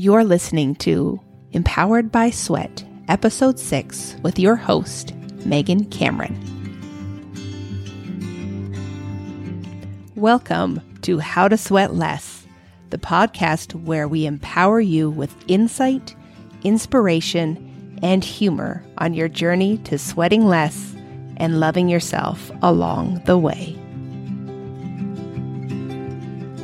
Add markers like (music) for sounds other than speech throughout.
You're listening to Empowered by Sweat, Episode 6, with your host, Megan Cameron. Welcome to How to Sweat Less, the podcast where we empower you with insight, inspiration, and humor on your journey to sweating less and loving yourself along the way.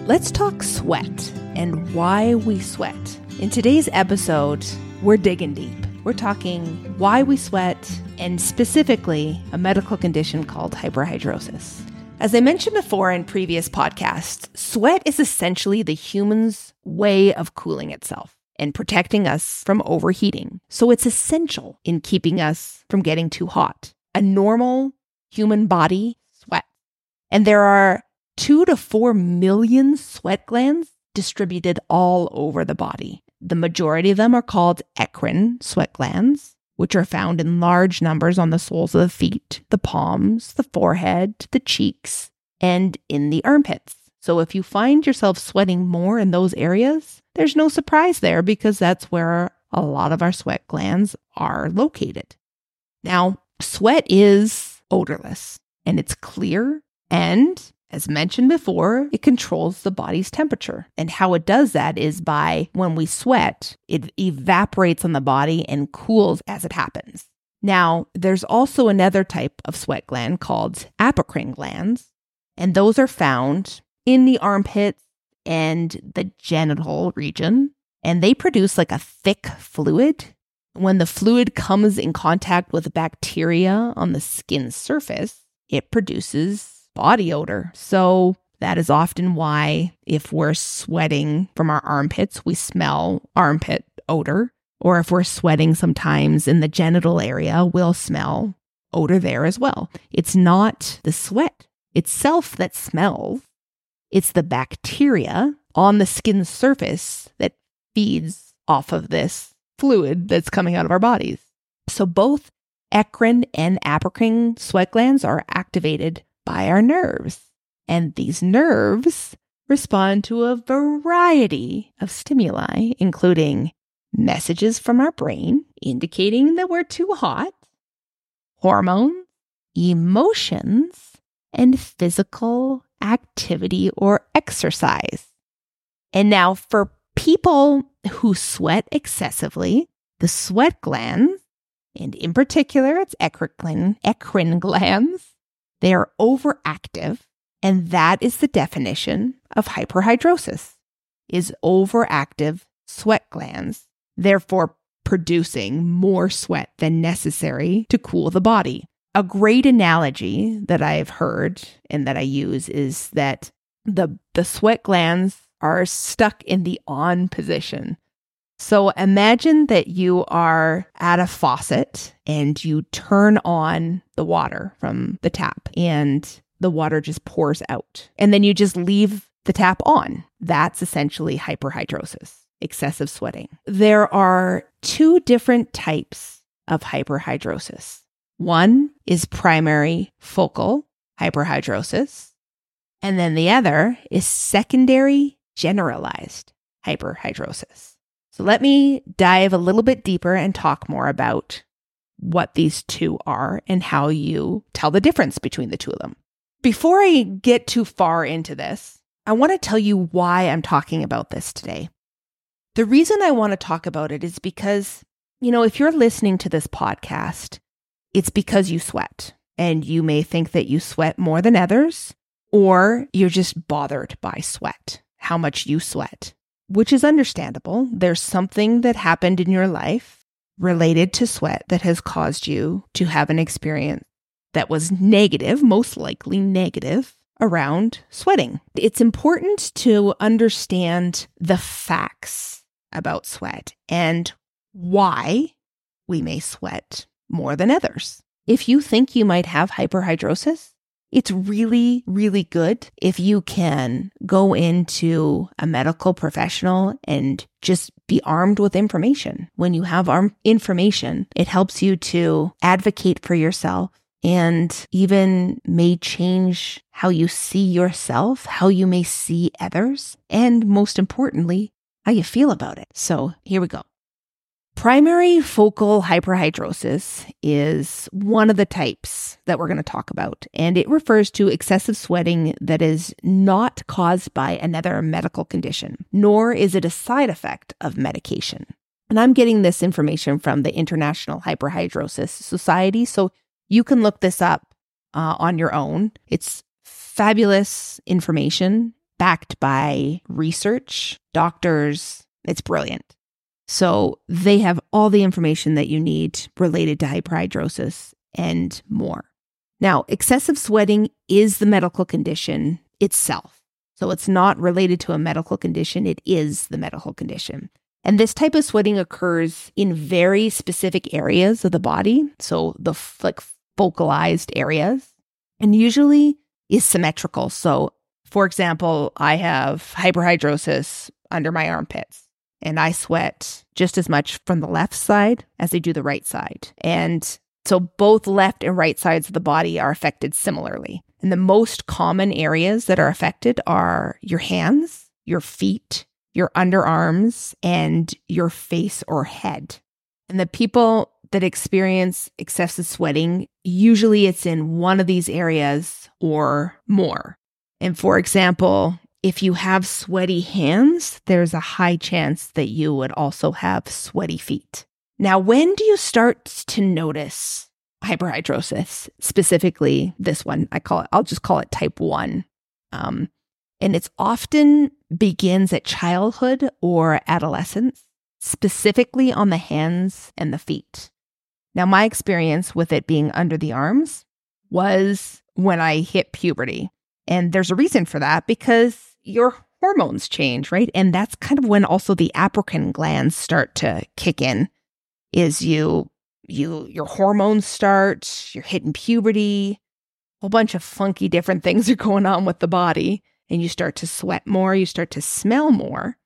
Let's talk sweat and why we sweat. In today's episode, we're digging deep. We're talking why we sweat and specifically a medical condition called hyperhidrosis. As I mentioned before in previous podcasts, sweat is essentially the human's way of cooling itself and protecting us from overheating. So it's essential in keeping us from getting too hot. A normal human body sweats. And there are two to four million sweat glands distributed all over the body. The majority of them are called eccrine sweat glands, which are found in large numbers on the soles of the feet, the palms, the forehead, the cheeks, and in the armpits. So if you find yourself sweating more in those areas, there's no surprise there because that's where a lot of our sweat glands are located. Now, sweat is odorless and it's clear and as mentioned before, it controls the body's temperature. And how it does that is by when we sweat, it evaporates on the body and cools as it happens. Now, there's also another type of sweat gland called apocrine glands, and those are found in the armpits and the genital region, and they produce like a thick fluid. When the fluid comes in contact with bacteria on the skin surface, it produces body odor. So that is often why, if we're sweating from our armpits, we smell armpit odor. Or if we're sweating sometimes in the genital area, we'll smell odor there as well. It's not the sweat itself that smells, it's the bacteria on the skin surface that feeds off of this fluid that's coming out of our bodies. So both eccrine and apocrine sweat glands are activated by our nerves. And these nerves respond to a variety of stimuli, including messages from our brain indicating that we're too hot, hormones, emotions, and physical activity or exercise. And now, for people who sweat excessively, the sweat glands, and in particular its eccrine, eccrine glands, they are overactive, and that is the definition of hyperhidrosis is overactive sweat glands, therefore producing more sweat than necessary to cool the body. A great analogy that I've heard and that I use is that the the sweat glands are stuck in the on position. So imagine that you are at a faucet and you turn on the water from the tap and the water just pours out. And then you just leave the tap on. That's essentially hyperhidrosis, excessive sweating. There are two different types of hyperhidrosis. One is primary focal hyperhidrosis, and then the other is secondary generalized hyperhidrosis. So let me dive a little bit deeper and talk more about what these two are and how you tell the difference between the two of them. Before I get too far into this, I want to tell you why I'm talking about this today. The reason I want to talk about it is because, you know, if you're listening to this podcast, it's because you sweat and you may think that you sweat more than others, or you're just bothered by sweat, how much you sweat which is understandable. There's something that happened in your life related to sweat that has caused you to have an experience that was negative, most likely negative, around sweating. It's important to understand the facts about sweat and why we may sweat more than others. If you think you might have hyperhidrosis, it's really, really good if you can go into a medical professional and just be armed with information. When you have arm information, it helps you to advocate for yourself and even may change how you see yourself, how you may see others, and most importantly, how you feel about it. So here we go. Primary focal hyperhidrosis is one of the types that we're going to talk about, and it refers to excessive sweating that is not caused by another medical condition, nor is it a side effect of medication. And I'm getting this information from the International Hyperhidrosis Society, so you can look this up uh, on your own. It's fabulous information backed by research, doctors. It's brilliant. So they have all the information that you need related to hyperhidrosis and more. Now, excessive sweating is the medical condition itself. So it's not related to a medical condition, it is the medical condition. And this type of sweating occurs in very specific areas of the body, so the like focalized areas, and usually is symmetrical. So, for example, I have hyperhidrosis under my armpits and I sweat just as much from the left side as I do the right side. And so both left and right sides of the body are affected similarly. And the most common areas that are affected are your hands, your feet, your underarms, and your face or head. And the people that experience excessive sweating, usually it's in one of these areas or more. And for example, if you have sweaty hands, there's a high chance that you would also have sweaty feet. Now, when do you start to notice hyperhidrosis? Specifically, this one, I call it, I'll just call it type one. Um, and it's often begins at childhood or adolescence, specifically on the hands and the feet. Now, my experience with it being under the arms was when I hit puberty. And there's a reason for that because your hormones change, right? And that's kind of when also the apocrine glands start to kick in. Is you you your hormones start, you're hitting puberty, a whole bunch of funky different things are going on with the body, and you start to sweat more, you start to smell more.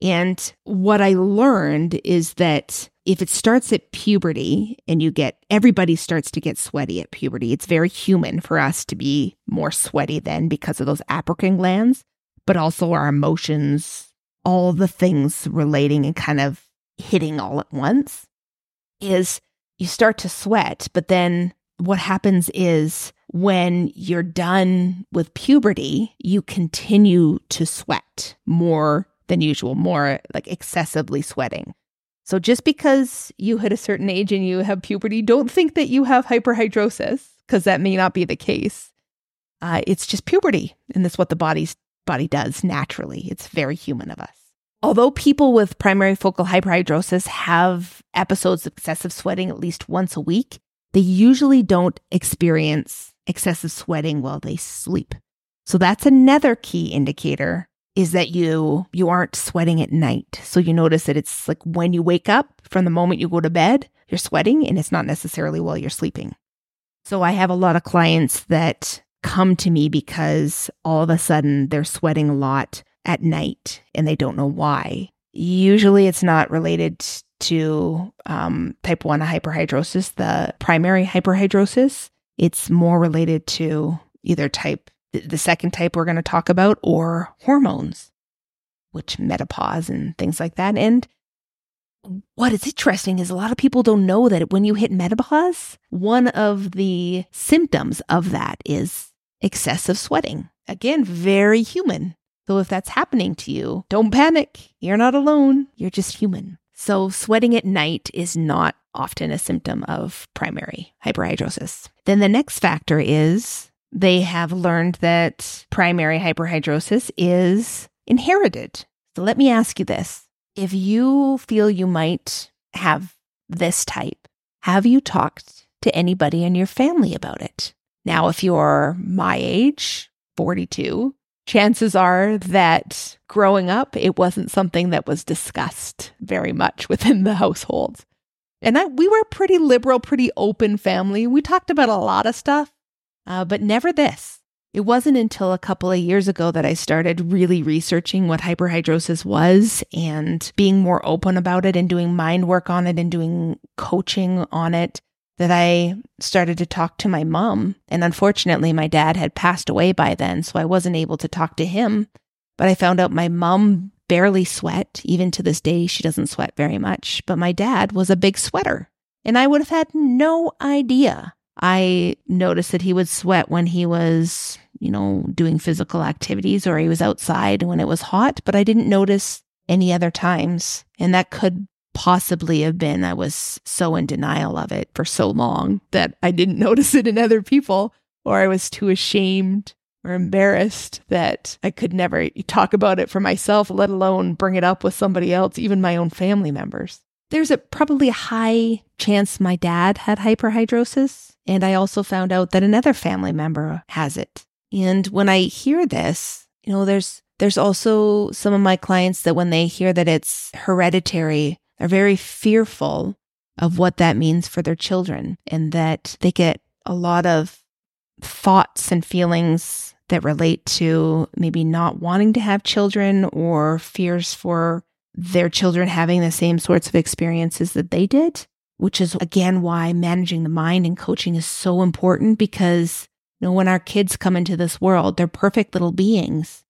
And what I learned is that if it starts at puberty and you get everybody starts to get sweaty at puberty, it's very human for us to be more sweaty then because of those apocrine glands but also our emotions, all the things relating and kind of hitting all at once, is you start to sweat. But then what happens is when you're done with puberty, you continue to sweat more than usual, more like excessively sweating. So just because you hit a certain age and you have puberty, don't think that you have hyperhidrosis because that may not be the case. Uh, it's just puberty, and that's what the body's body does naturally. It's very human of us. Although people with primary focal hyperhidrosis have episodes of excessive sweating at least once a week, they usually don't experience excessive sweating while they sleep. So that's another key indicator is that you you aren't sweating at night. So you notice that it's like when you wake up from the moment you go to bed, you're sweating and it's not necessarily while you're sleeping. So I have a lot of clients that come to me because all of a sudden they're sweating a lot at night and they don't know why. Usually it's not related to um, type 1 hyperhidrosis, the primary hyperhidrosis. It's more related to either type, the second type we're going to talk about, or hormones, which menopause and things like that. And what is interesting is a lot of people don't know that when you hit menopause, one of the symptoms of that is excessive sweating. Again, very human. So if that's happening to you, don't panic. You're not alone. You're just human. So sweating at night is not often a symptom of primary hyperhidrosis. Then the next factor is they have learned that primary hyperhidrosis is inherited. So let me ask you this. If you feel you might have this type, have you talked to anybody in your family about it? Now, if you're my age, 42, chances are that growing up, it wasn't something that was discussed very much within the household. And I, we were a pretty liberal, pretty open family. We talked about a lot of stuff, uh, but never this. It wasn't until a couple of years ago that I started really researching what hyperhidrosis was and being more open about it and doing mind work on it and doing coaching on it that I started to talk to my mom. And unfortunately, my dad had passed away by then, so I wasn't able to talk to him. But I found out my mom barely sweat. Even to this day, she doesn't sweat very much. But my dad was a big sweater, and I would have had no idea. I noticed that he would sweat when he was, you know, doing physical activities or he was outside when it was hot, but I didn't notice any other times. And that could possibly have been I was so in denial of it for so long that I didn't (laughs) notice it in other people, or I was too ashamed or embarrassed that I could never talk about it for myself, let alone bring it up with somebody else, even my own family members. There's a probably a high chance my dad had hyperhidrosis, and I also found out that another family member has it. And when I hear this, you know, there's there's also some of my clients that when they hear that it's hereditary, are very fearful of what that means for their children and that they get a lot of thoughts and feelings that relate to maybe not wanting to have children or fears for their children having the same sorts of experiences that they did, which is again why managing the mind and coaching is so important because you know when our kids come into this world, they're perfect little beings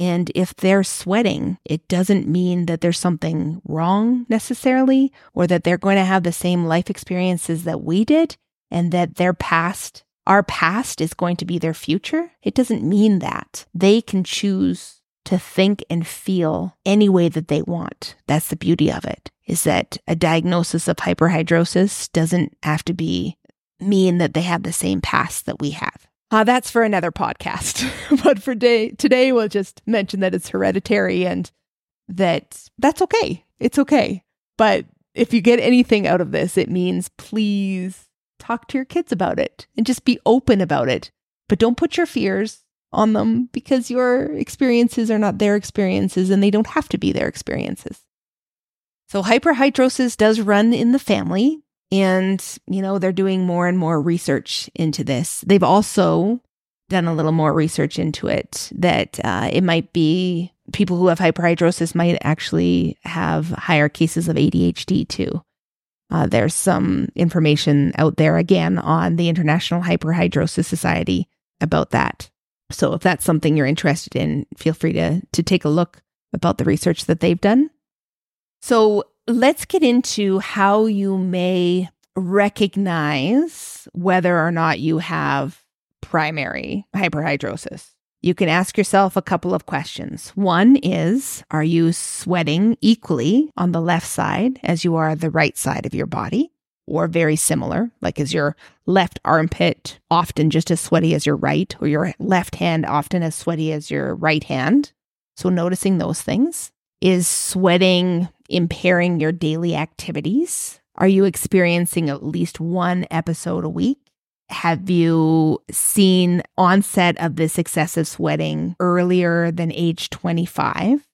and if they're sweating, it doesn't mean that there's something wrong necessarily, or that they're going to have the same life experiences that we did, and that their past, our past, is going to be their future. It doesn't mean that. They can choose to think and feel any way that they want. That's the beauty of it, is that a diagnosis of hyperhidrosis doesn't have to be mean that they have the same past that we have. Uh, that's for another podcast. (laughs) but for day, today, we'll just mention that it's hereditary and that that's okay. It's okay. But if you get anything out of this, it means please talk to your kids about it and just be open about it. But don't put your fears on them because your experiences are not their experiences and they don't have to be their experiences. So, hyperhidrosis does run in the family. And, you know, they're doing more and more research into this. They've also done a little more research into it that uh, it might be people who have hyperhidrosis might actually have higher cases of ADHD too. Uh, there's some information out there again on the International Hyperhidrosis Society about that. So if that's something you're interested in, feel free to to take a look about the research that they've done. So let's get into how you may recognize whether or not you have primary hyperhidrosis. You can ask yourself a couple of questions. One is Are you sweating equally on the left side as you are the right side of your body? Or very similar, like is your left armpit often just as sweaty as your right, or your left hand often as sweaty as your right hand? So, noticing those things. Is sweating impairing your daily activities? Are you experiencing at least one episode a week? Have you seen onset of this excessive sweating earlier than age 25?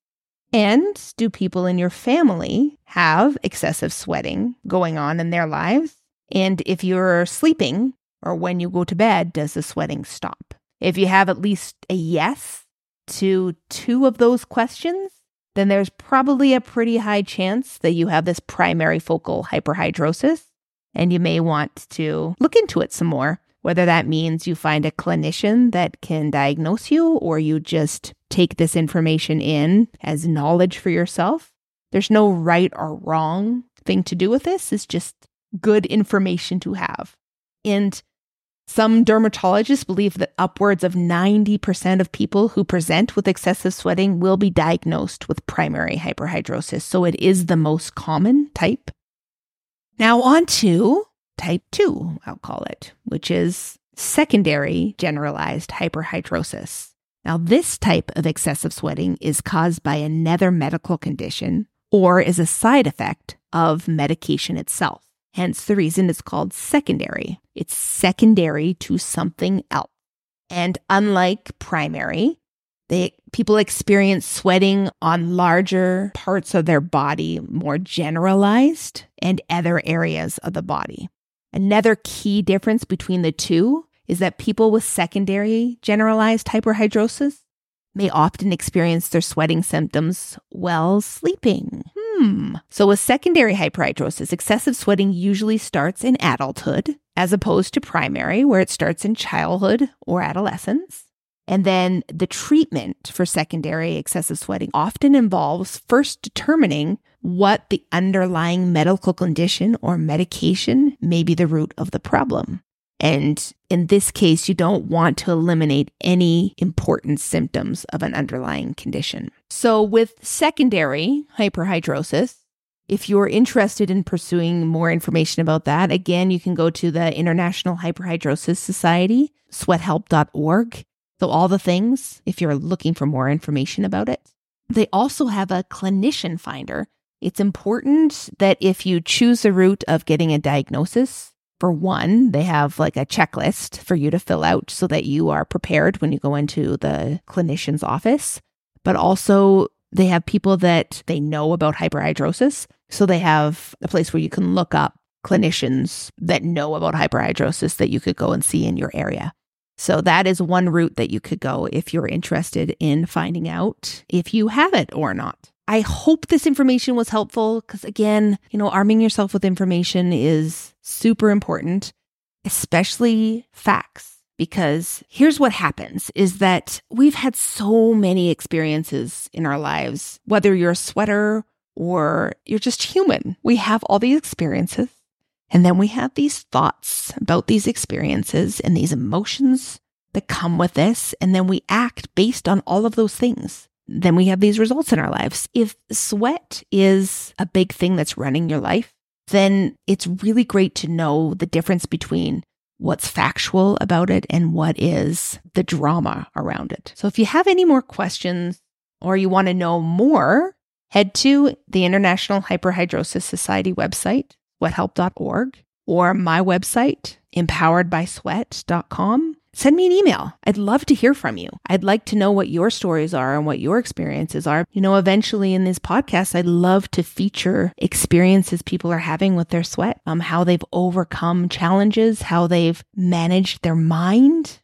And do people in your family have excessive sweating going on in their lives? And if you're sleeping or when you go to bed, does the sweating stop? If you have at least a yes to two of those questions, then there's probably a pretty high chance that you have this primary focal hyperhidrosis, and you may want to look into it some more. Whether that means you find a clinician that can diagnose you or you just take this information in as knowledge for yourself. There's no right or wrong thing to do with this. It's just good information to have. And some dermatologists believe that upwards of 90% of people who present with excessive sweating will be diagnosed with primary hyperhidrosis. So it is the most common type. Now, on to type 2, I'll call it, which is secondary generalized hyperhidrosis. Now, this type of excessive sweating is caused by another medical condition or is a side effect of medication itself. Hence the reason it's called secondary. It's secondary to something else. And unlike primary, they people experience sweating on larger parts of their body, more generalized, and other areas of the body. Another key difference between the two is that people with secondary generalized hyperhidrosis may often experience their sweating symptoms while sleeping. Hmm. So, with secondary hyperhidrosis, excessive sweating usually starts in adulthood, as opposed to primary, where it starts in childhood or adolescence. And then the treatment for secondary excessive sweating often involves first determining what the underlying medical condition or medication may be the root of the problem. And in this case, you don't want to eliminate any important symptoms of an underlying condition. So, with secondary hyperhidrosis, if you're interested in pursuing more information about that, again, you can go to the International Hyperhidrosis Society, sweathelp.org. So, all the things if you're looking for more information about it. They also have a clinician finder. It's important that if you choose the route of getting a diagnosis, for one, they have like a checklist for you to fill out so that you are prepared when you go into the clinician's office. But also, they have people that they know about hyperhidrosis. So they have a place where you can look up clinicians that know about hyperhidrosis that you could go and see in your area. So that is one route that you could go if you're interested in finding out if you have it or not. I hope this information was helpful because, again, you know, arming yourself with information is super important, especially facts. Because here's what happens is that we've had so many experiences in our lives, whether you're a sweater or you're just human. We have all these experiences and then we have these thoughts about these experiences and these emotions that come with this. And then we act based on all of those things. Then we have these results in our lives. If sweat is a big thing that's running your life, then it's really great to know the difference between what's factual about it and what is the drama around it. So if you have any more questions or you want to know more, head to the International Hyperhidrosis Society website, sweathelp.org, or my website, empoweredbysweat.com. Send me an email. I'd love to hear from you. I'd like to know what your stories are and what your experiences are. You know, eventually in this podcast, I'd love to feature experiences people are having with their sweat, um, how they've overcome challenges, how they've managed their mind.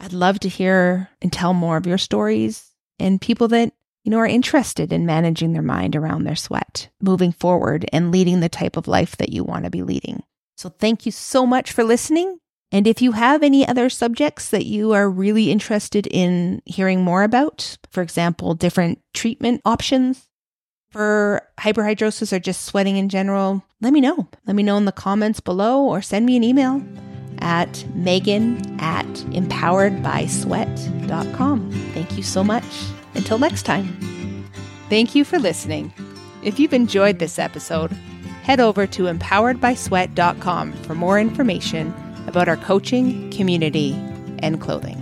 I'd love to hear and tell more of your stories and people that you know, are interested in managing their mind around their sweat, moving forward and leading the type of life that you want to be leading. So thank you so much for listening. And if you have any other subjects that you are really interested in hearing more about, for example, different treatment options for hyperhidrosis or just sweating in general, let me know. Let me know in the comments below or send me an email at megan at empoweredbysweat.com. Thank you so much. Until next time. Thank you for listening. If you've enjoyed this episode, head over to empoweredbysweat.com for more information about our coaching, community, and clothing.